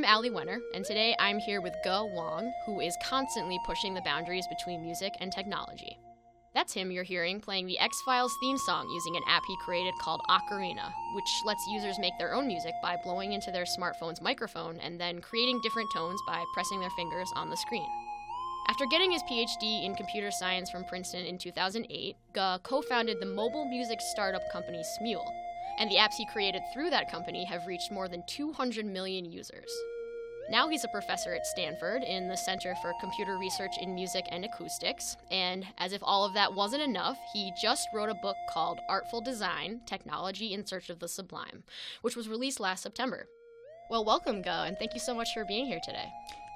I'm Ali Wenner, and today I'm here with Ge Wang, who is constantly pushing the boundaries between music and technology. That's him you're hearing playing the X Files theme song using an app he created called Ocarina, which lets users make their own music by blowing into their smartphone's microphone and then creating different tones by pressing their fingers on the screen. After getting his PhD in computer science from Princeton in 2008, Ge co founded the mobile music startup company Smule, and the apps he created through that company have reached more than 200 million users. Now he's a professor at Stanford in the Center for Computer Research in Music and Acoustics, and as if all of that wasn't enough, he just wrote a book called Artful Design Technology in Search of the Sublime, which was released last September. Well, welcome, Ge, and thank you so much for being here today.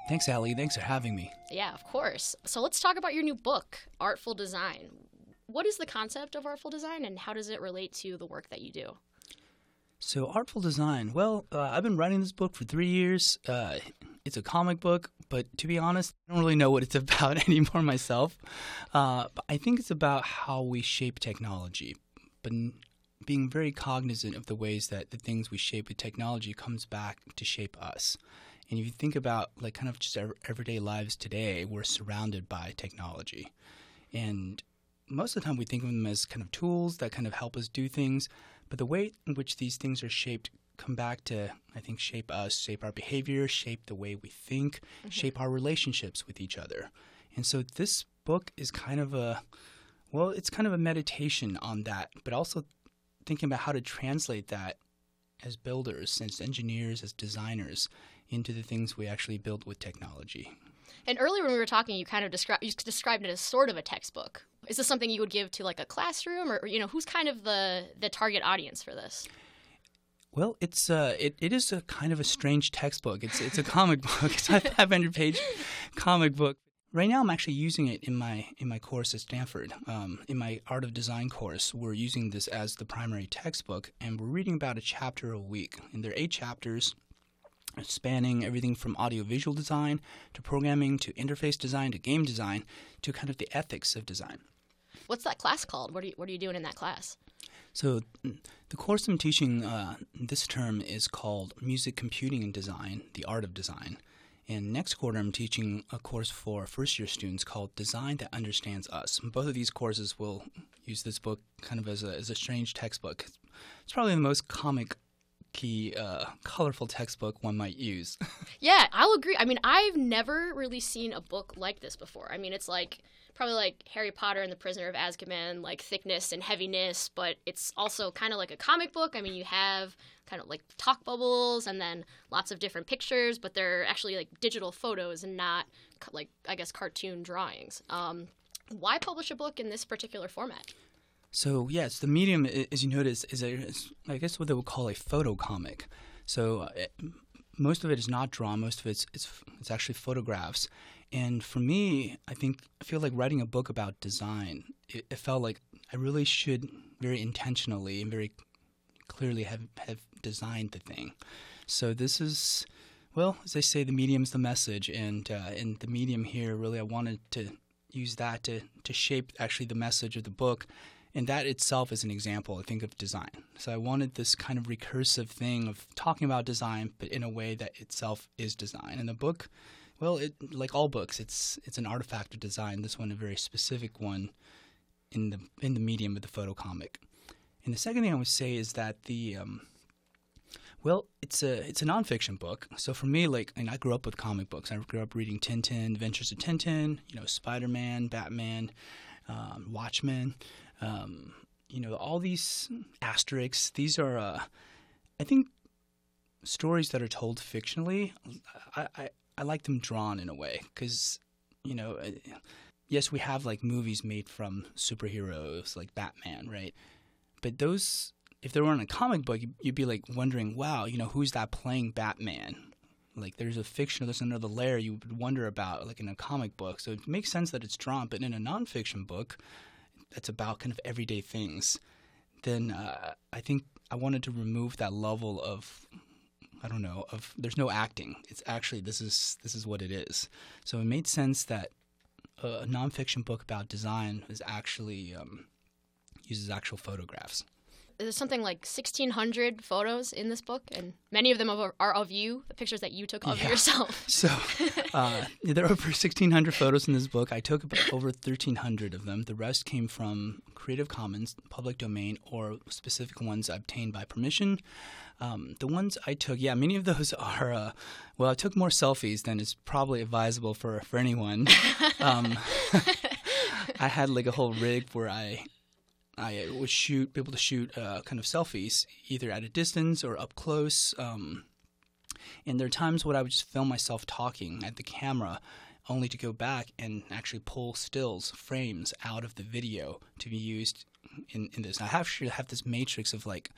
Thanks, Ali. Thanks for having me. Yeah, of course. So let's talk about your new book, Artful Design. What is the concept of artful design, and how does it relate to the work that you do? So, Artful Design. Well, uh, I've been writing this book for three years. Uh, it's a comic book, but to be honest, I don't really know what it's about anymore myself. Uh, I think it's about how we shape technology, but being very cognizant of the ways that the things we shape with technology comes back to shape us. And if you think about like kind of just our everyday lives today, we're surrounded by technology. And most of the time we think of them as kind of tools that kind of help us do things, but the way in which these things are shaped come back to I think shape us, shape our behavior, shape the way we think, mm-hmm. shape our relationships with each other. And so this book is kind of a well, it's kind of a meditation on that, but also thinking about how to translate that as builders, as engineers, as designers into the things we actually build with technology. And earlier when we were talking, you kind of described you described it as sort of a textbook. Is this something you would give to like a classroom, or, you know, who's kind of the the target audience for this? Well, it's uh, it, it is a kind of a strange textbook. It's it's a comic book. It's a 500 page comic book. Right now, I'm actually using it in my in my course at Stanford. Um, in my art of design course, we're using this as the primary textbook, and we're reading about a chapter a week. And there are eight chapters spanning everything from audiovisual design to programming to interface design to game design to kind of the ethics of design. What's that class called? What are you, what are you doing in that class? So, the course I'm teaching uh, this term is called Music Computing and Design The Art of Design. And next quarter, I'm teaching a course for first year students called Design That Understands Us. both of these courses will use this book kind of as a, as a strange textbook. It's probably the most comic key uh, colorful textbook one might use. yeah, I'll agree. I mean, I've never really seen a book like this before. I mean, it's like probably like Harry Potter and the Prisoner of Azkaban, like thickness and heaviness, but it's also kind of like a comic book. I mean, you have kind of like talk bubbles and then lots of different pictures, but they're actually like digital photos and not like I guess cartoon drawings. Um, why publish a book in this particular format? So yes, the medium, as you notice, is, is I guess what they would call a photo comic. So uh, it, most of it is not drawn. Most of it's it's it's actually photographs. And for me, I think I feel like writing a book about design. It, it felt like I really should very intentionally and very clearly have have designed the thing. So this is, well, as I say, the medium's the message, and uh, and the medium here really I wanted to use that to to shape actually the message of the book and that itself is an example, I think, of design. So I wanted this kind of recursive thing of talking about design, but in a way that itself is design. And the book, well, it, like all books, it's it's an artifact of design. This one, a very specific one, in the in the medium of the photo comic. And the second thing I would say is that the um, well, it's a it's a nonfiction book. So for me, like, and I grew up with comic books. I grew up reading Tintin, Adventures of Tintin, you know, Spider Man, Batman, um, Watchmen. Um, you know, all these asterisks, these are, uh, I think, stories that are told fictionally. I, I, I like them drawn in a way because, you know, uh, yes, we have like movies made from superheroes like Batman, right? But those, if they were in a comic book, you'd be like wondering, wow, you know, who's that playing Batman? Like there's a fiction, there's another layer you would wonder about, like in a comic book. So it makes sense that it's drawn, but in a nonfiction book, that's about kind of everyday things, then uh, I think I wanted to remove that level of I don't know of there's no acting. It's actually this is this is what it is. So it made sense that a nonfiction book about design is actually um, uses actual photographs. There's something like 1,600 photos in this book, and many of them are, of you, the pictures that you took of Yeah. yourself. So uh, there are over 1,600 photos in this book. I took about over 1,300 of them. The rest came from Creative Commons, public domain, or specific ones obtained by permission. Um, the ones I took, yeah, many of those are, uh, well, I took more selfies than is probably advisable for, for anyone. Um, I had like a whole rig where I I would shoot, be able to shoot uh, kind of selfies, either at a distance or up close. Um, and there are times when I would just film myself talking at the camera, only to go back and actually pull stills, frames out of the video to be used in, in this. I have actually have this matrix of like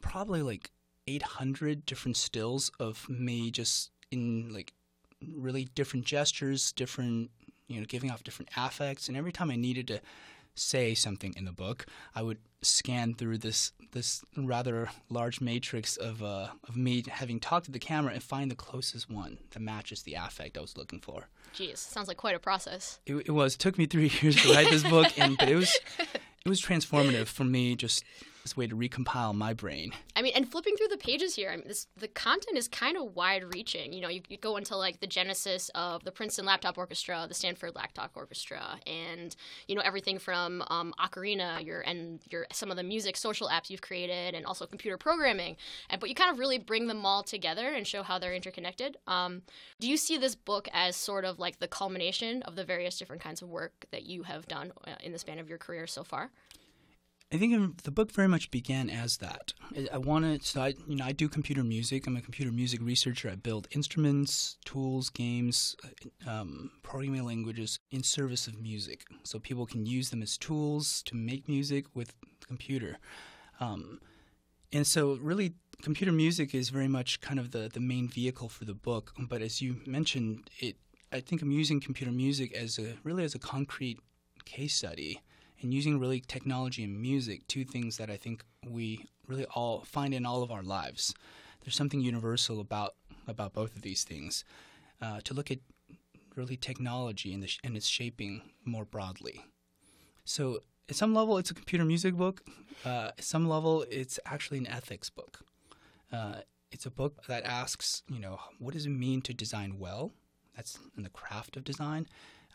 probably like 800 different stills of me just in like really different gestures, different, you know, giving off different affects. And every time I needed to say something in the book, I would scan through this this rather large matrix of uh, of me having talked to the camera and find the closest one that matches the affect I was looking for. Jeez, sounds like quite a process. It, it was. It took me three years to write this book, and but it was it was transformative for me. Just a way to recompile my brain. I mean, and flipping through the pages here, I mean, this the content is kind of wide-reaching. You know, you, you go into like the genesis of the Princeton Laptop Orchestra, the Stanford Laptop Orchestra, and you know everything from um, ocarina, your and your some of the music social apps you've created, and also computer programming. And but you kind of really bring them all together and show how they're interconnected. Um, do you see this book as sort of like the culmination of the various different kinds of work that you have done uh, in the span of your career so far? I think the book very much began as that. I, wanted, so I, you know, I do computer music. I'm a computer music researcher. I build instruments, tools, games, um, programming languages in service of music, so people can use them as tools to make music with the computer. Um, and so, really, computer music is very much kind of the, the main vehicle for the book. But as you mentioned, it I think I'm using computer music as a really as a concrete case study and using really technology and music, two things that I think we really all find in all of our lives. There's something universal about about both of these things. Uh, to look at really technology and, the, and its shaping more broadly. So, at some level, it's a computer music book. Uh, at some level, it's actually an ethics book. Uh, it's a book that asks, you know, what does it mean to design well? That's in the craft of design.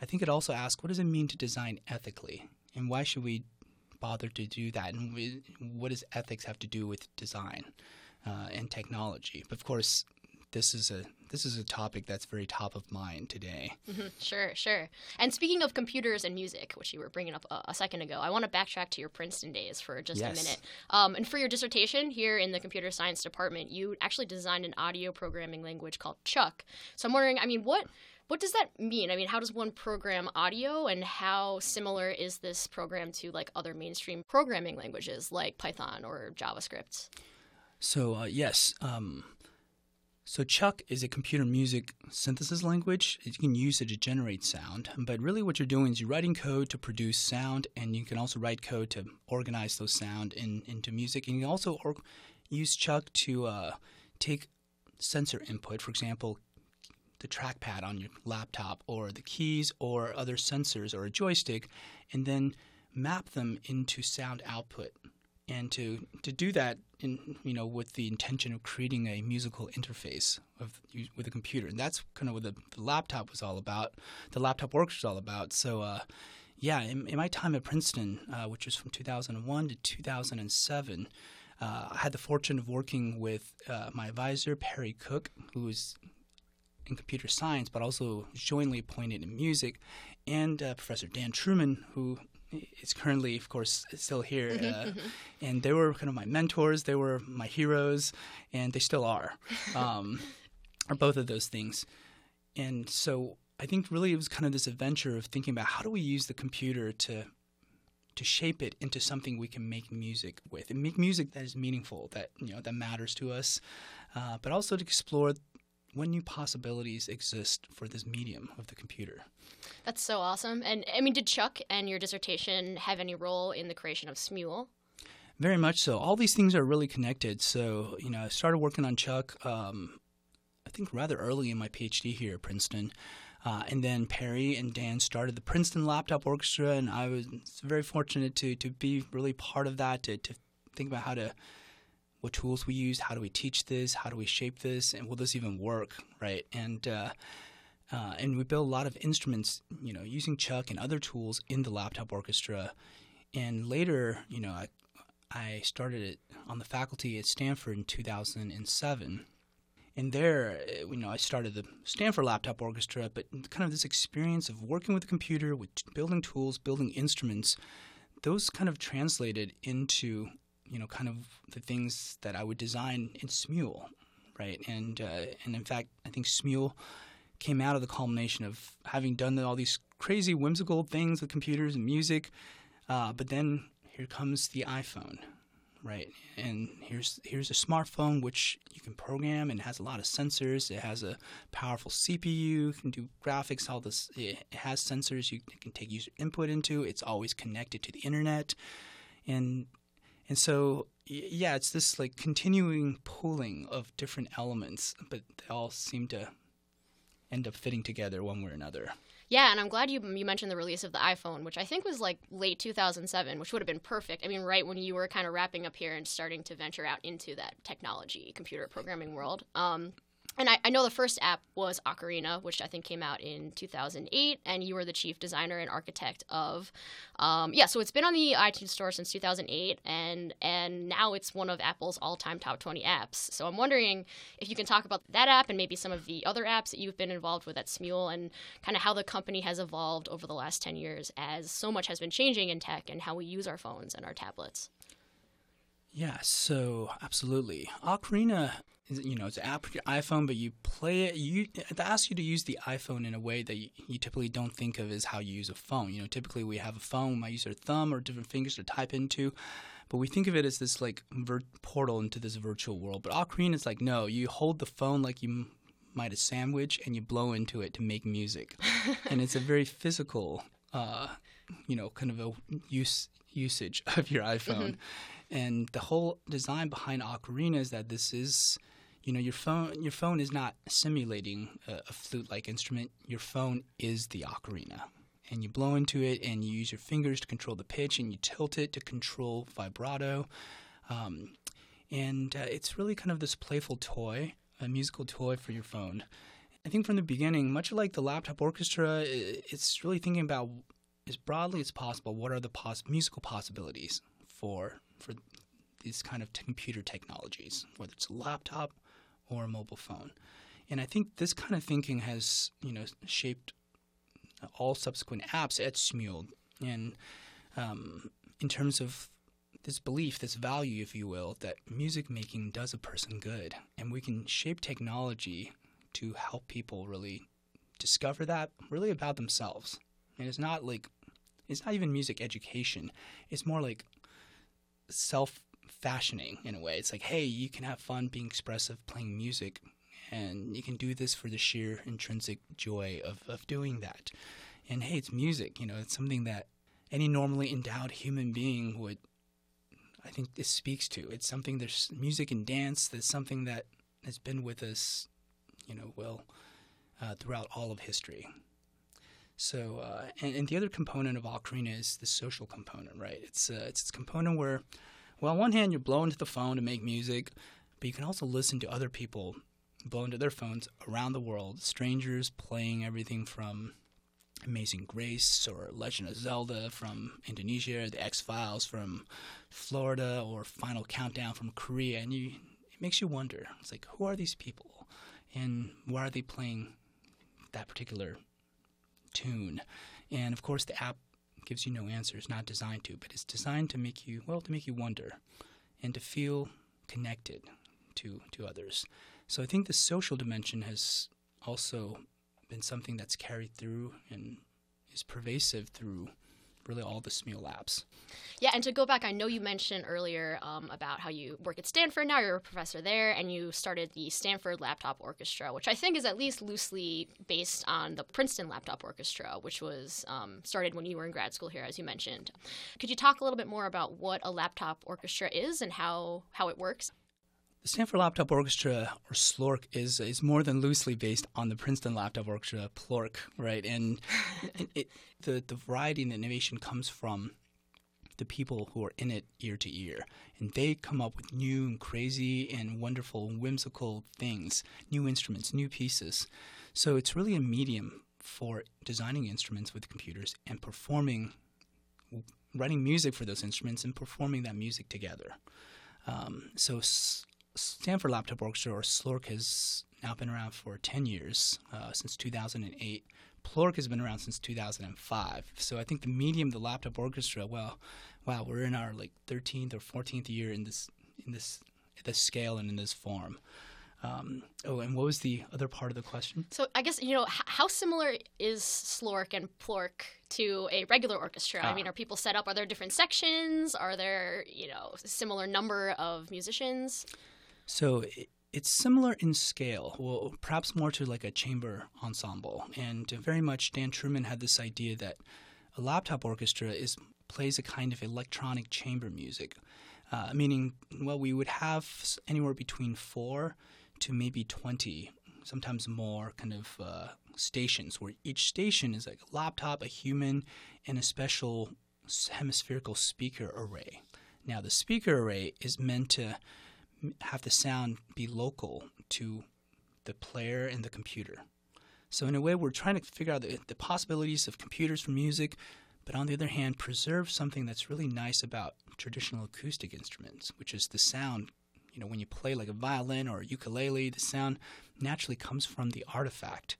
I think it also asks, what does it mean to design ethically? And why should we bother to do that? And we, what does ethics have to do with design uh, and technology? But of course, this is a this is a topic that's very top of mind today. Mm-hmm. Sure, sure. And speaking of computers and music, which you were bringing up a, a second ago, I want to backtrack to your Princeton days for just Yes. a minute. Um, and for your dissertation here in the computer science department, you actually designed an audio programming language called Chuck. So I'm wondering, I mean, what what does that mean? I mean, how does one program audio, and how similar is this program to like other mainstream programming languages like Python or JavaScript? So uh, yes, um, so Chuck is a computer music synthesis language. You can use it to generate sound, but really what you're doing is you're writing code to produce sound, and you can also write code to organize those sound in, into music. And you can also or- use Chuck to uh, take sensor input, for example, the trackpad on your laptop, or the keys, or other sensors, or a joystick, and then map them into sound output. And to to do that in you know with the intention of creating a musical interface of with a computer. And that's kind of what the, the laptop was all about the laptop works was all about. So uh, yeah in, in my time at princeton uh, which was from 2001 to 2007 uh, i had the fortune of working with uh, my advisor perry cook who was in computer science, but also jointly appointed in music, and uh, Professor Dan Trueman, who is currently, of course, still here. uh, And they were kind of my mentors. They were my heroes, and they still are, um, are both of those things. And so I think really it was kind of this adventure of thinking about how do we use the computer to to shape it into something we can make music with and make music that is meaningful, that you know that matters to us, uh, but also to explore what new possibilities exist for this medium of the computer. That's so awesome. And I mean, did Chuck and your dissertation have any role in the creation of Smule? Very much so. All these things are really connected. So, you know, I started working on Chuck, um, I think, rather early in my PhD here at Princeton. Uh, and then Perry and Dan started the Princeton Laptop Orchestra, and I was very fortunate to, to be really part of that, to, to think about how to what tools we use, how do we teach this, how do we shape this, and will this even work, right? And uh, uh, and we built a lot of instruments, you know, using Chuck and other tools in the laptop orchestra. And later, you know, I, I started it on the faculty at Stanford in 2007. And there, you know, I started the Stanford Laptop Orchestra, but kind of this experience of working with a computer, with building tools, building instruments, those kind of translated into, you know, kind of the things that I would design in Smule, right? And uh, and in fact, I think Smule came out of the culmination of having done all these crazy, whimsical things with computers and music. Uh, but then here comes the iPhone, right? And here's here's a smartphone which you can program and has a lot of sensors. It has a powerful CPU, can do graphics. All this it has sensors you can take user input into. It's always connected to the internet, and and so yeah, it's this like continuing pulling of different elements, but they all seem to end up fitting together one way or another. Yeah, and I'm glad you you mentioned the release of the iPhone, which I think was like late 2007, which would have been perfect. I mean, right when you were kind of wrapping up here and starting to venture out into that technology, computer programming world. Um, and I, I, know the first app was Ocarina, which I think came out in 2008, and you were the chief designer and architect of. Um, yeah, so it's been on the iTunes Store since 2008, and and now it's one of Apple's all-time top 20 apps. So I'm wondering if you can talk about that app and maybe some of the other apps that you've been involved with at Smule, and kind of how the company has evolved over the last 10 years, as so much has been changing in tech and how we use our phones and our tablets. Yeah, so absolutely. Ocarina you know, it's an app for your iPhone, but you play it. You it asks you to use the iPhone in a way that you, you, typically don't think of as how you use a phone. You know, typically we have a phone, we might use our thumb or different fingers to type into, but we think of it as this like vir- portal into this virtual world. But Ocarina is like, no, you hold the phone like you might a sandwich and you blow into it to make music, and it's a very physical, uh, you know, kind of a use usage of your iPhone. Mm-hmm. And the whole design behind Ocarina is that this is you know your phone your phone is not simulating a, a flute-like instrument. Your phone is the ocarina, and you blow into it, and you use your fingers to control the pitch, and you tilt it to control vibrato. Um, and uh, it's really kind of this playful toy, a musical toy for your phone. I think from the beginning, much like the laptop orchestra, it's really thinking about as broadly as possible what are the pos- musical possibilities for for these kind of computer technologies, whether it's a laptop or a mobile phone. And I think this kind of thinking has, you know, shaped all subsequent apps at Smule. And um, in terms of this belief, this value, if you will, that music making does a person good, and we can shape technology to help people really discover that really about themselves. And it's not like it's not even music education. It's more like self fashioning in a way. It's like, hey, you can have fun being expressive, playing music, and you can do this for the sheer intrinsic joy of, of doing that. And hey, it's music, you know, it's something that any normally endowed human being would, I think, this speaks to. It's something, there's music and dance, that's something that has been with us, you know, well, uh, throughout all of history. So, uh, and, and, the other component of Ocarina is the social component, right? It's uh, it's a component where well, on one hand, you're blowing to the phone to make music, but you can also listen to other people blow into their phones around the world, strangers playing everything from Amazing Grace or Legend of Zelda from Indonesia, The X Files from Florida, or Final Countdown from Korea, and you it makes you wonder. It's like, who are these people, and why are they playing that particular tune? And of course, the app gives you no answers, not designed to, but it's designed to make you, well, to make you wonder and to feel connected to, to others. So I think the social dimension has also been something that's carried through and is pervasive through really all the Smule apps. Yeah, and to go back, I know you mentioned earlier um, about how you work at Stanford now, you're a professor there, and you started the Stanford Laptop Orchestra, which I think is at least loosely based on the Princeton Laptop Orchestra, which was um, started when you were in grad school here, as you mentioned. Could you talk a little bit more about what a laptop orchestra is and how, how it works? The Stanford Laptop Orchestra, or SLOrk, is is more than loosely based on the Princeton Laptop Orchestra, PLOrk, right? And it, it, the the variety and the innovation comes from the people who are in it ear to ear. And they come up with new and crazy and wonderful, whimsical things, new instruments, new pieces. So it's really a medium for designing instruments with computers and performing, writing music for those instruments and performing that music together. Um, so Stanford Laptop Orchestra, or SLOrk, has now been around for 10 years, uh, since 2008. Plork has been around since 2005. So I think the medium, the laptop orchestra, well, wow, we're in our like 13th or 14th year in this in this this scale and in this form. Um, oh, and what was the other part of the question? So I guess you know h- how similar is Slork and Plork to a regular orchestra? Ah. I mean, are people set up? Are there different sections? Are there you know similar number of musicians? So it's similar in scale, well, perhaps more to like a chamber ensemble. And very much Dan Trueman had this idea that a laptop orchestra is plays a kind of electronic chamber music, uh, meaning, well, we would have anywhere between four to maybe 20, sometimes more, kind of uh, stations where each station is like a laptop, a human, and a special hemispherical speaker array. Now, the speaker array is meant to have the sound be local to the player and the computer. So, in a way, we're trying to figure out the, the possibilities of computers for music, but on the other hand, preserve something that's really nice about traditional acoustic instruments, which is the sound. You know, when you play like a violin or a ukulele, the sound naturally comes from the artifact.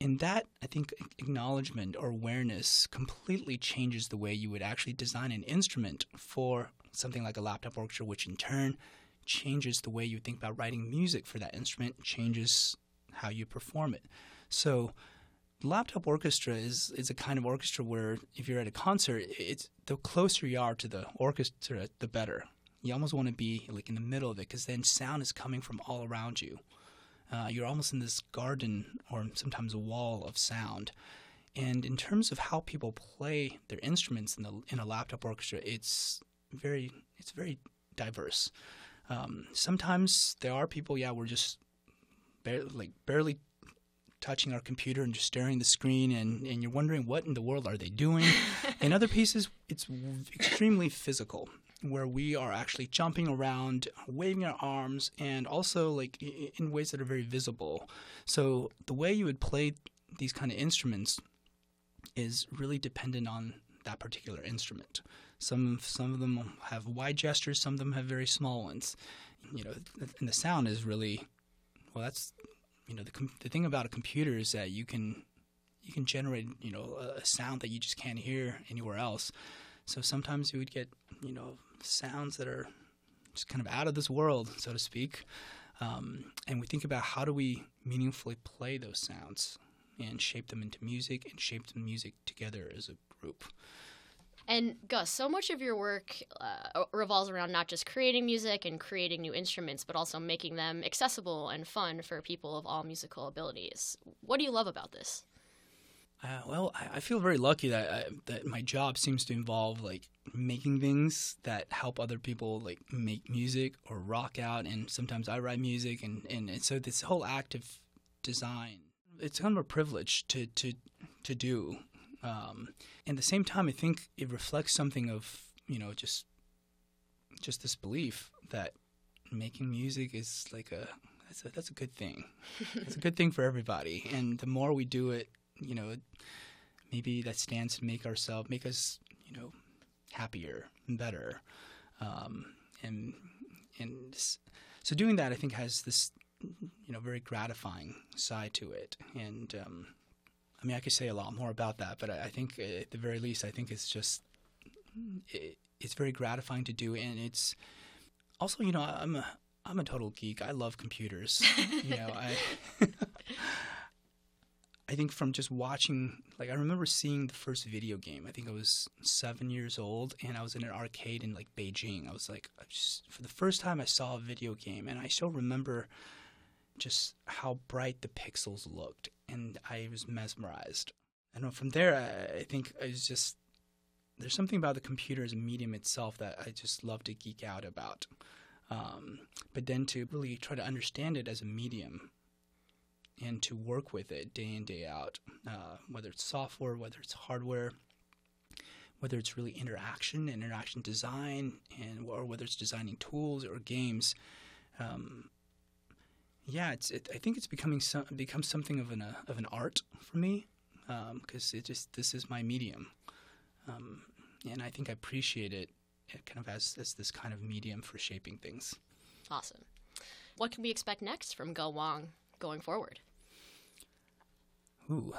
And that, I think, acknowledgement or awareness completely changes the way you would actually design an instrument for something like a laptop orchestra, which in turn changes the way you think about writing music for that instrument, changes how you perform it. So, laptop orchestra is is a kind of orchestra where if you're at a concert, it's the closer you are to the orchestra, the better. You almost want to be like in the middle of it because then sound is coming from all around you. Uh, you're almost in this garden or sometimes a wall of sound. And in terms of how people play their instruments in the in a laptop orchestra, it's very it's very diverse. Um, sometimes there are people, yeah, we're just barely, like barely touching our computer and just staring at the screen, and, and you're wondering what in the world are they doing. in other pieces, it's extremely physical, where we are actually jumping around, waving our arms, and also like in ways that are very visible. So the way you would play these kind of instruments is really dependent on that particular instrument. Some some of them have wide gestures, some of them have very small ones. You know, and the sound is really well. That's you know the the thing about a computer is that you can you can generate you know a sound that you just can't hear anywhere else. So sometimes you would get you know sounds that are just kind of out of this world, so to speak. Um, and we think about how do we meaningfully play those sounds and shape them into music and shape the music together as a group. And Gus, so much of your work uh, revolves around not just creating music and creating new instruments, but also making them accessible and fun for people of all musical abilities. What do you love about this? Uh, well, I, I, feel very lucky that I, that my job seems to involve like making things that help other people like make music or rock out, and sometimes I write music, and, and, and so this whole act of design, it's kind of a privilege to to to do um, and at the same time, I think it reflects something of you know just just this belief that making music is like a that's a that's a good thing. it's a good thing for everybody, and the more we do it, you know, maybe that stands to make ourselves make us you know happier and better, um, and and so doing that I think has this you know very gratifying side to it, and um, I mean, I could say a lot more about that, but I, I think uh, at the very least, I think it's just it, it's very gratifying to do, and it's also, you know, I'm a I'm a total geek. I love computers. you know, I I think from just watching, like, I remember seeing the first video game. I think I was seven years old, and I was in an arcade in like Beijing. I was like, I just, for the first time, I saw a video game, and I still remember just how bright the pixels looked, and I was mesmerized. And from there, I, think I was just there's something about the computer as a medium itself that I just love to geek out about. Um, but then to really try to understand it as a medium and to work with it day in day out, uh, whether it's software, whether it's hardware, whether it's really interaction, interaction design, and or whether it's designing tools or games. Um, yeah, it's. It, I think it's becoming some become something of an uh, of an art for me because um, it just this is my medium, um, and I think I appreciate it uh, kind of as as this kind of medium for shaping things. Awesome. What can we expect next from Ge Wang going forward? Ooh,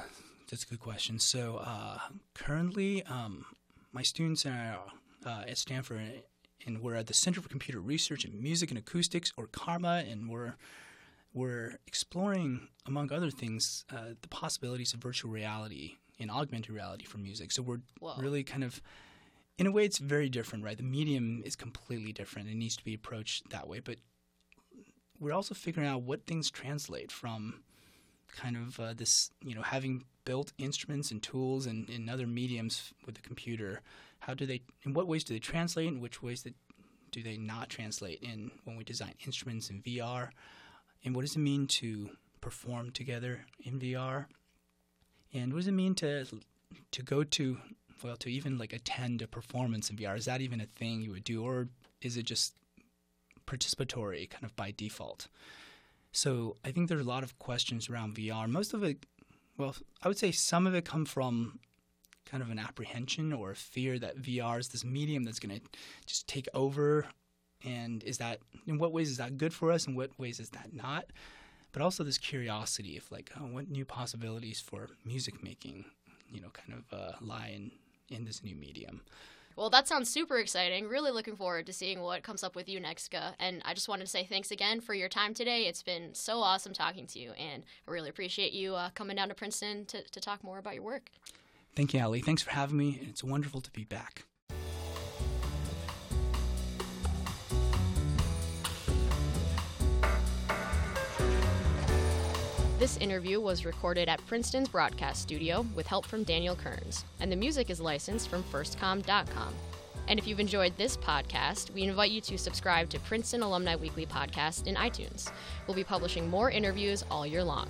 that's a good question. So uh, currently, um, my students are uh, at Stanford, and we're at the Center for Computer Research in Music and Acoustics, or CCRMA, and we're we're exploring, among other things, uh, the possibilities of virtual reality and augmented reality for music. So we're Whoa. really kind of, in a way, it's very different, right? The medium is completely different. It needs to be approached that way, but we're also figuring out what things translate from kind of uh, this, you know, having built instruments and tools and, and other mediums with the computer. How do they, in what ways do they translate, and which ways that do they not translate in when we design instruments in VR? And what does it mean to perform together in VR? And what does it mean to to go to well to even like attend a performance in VR? Is that even a thing you would do, or is it just participatory kind of by default. So I think there's a lot of questions around VR. Most of it, well, I would say some of it come from kind of an apprehension or a fear that VR is this medium that's going to just take over. And is that, in what ways is that good for us? and what ways is that not? But also this curiosity of like, oh, what new possibilities for music making, you know, kind of uh, lie in, in this new medium. Well, that sounds super exciting. Really looking forward to seeing what comes up with you next. And I just wanted to say thanks again for your time today. It's been so awesome talking to you, and I really appreciate you uh, coming down to Princeton to, to talk more about your work. Thank you, Ali. Thanks for having me. It's wonderful to be back. This interview was recorded at Princeton's broadcast studio with help from Daniel Kearns, and the music is licensed from firstcom.com. And if you've enjoyed this podcast, we invite you to subscribe to Princeton Alumni Weekly Podcast in iTunes. We'll be publishing more interviews all year long.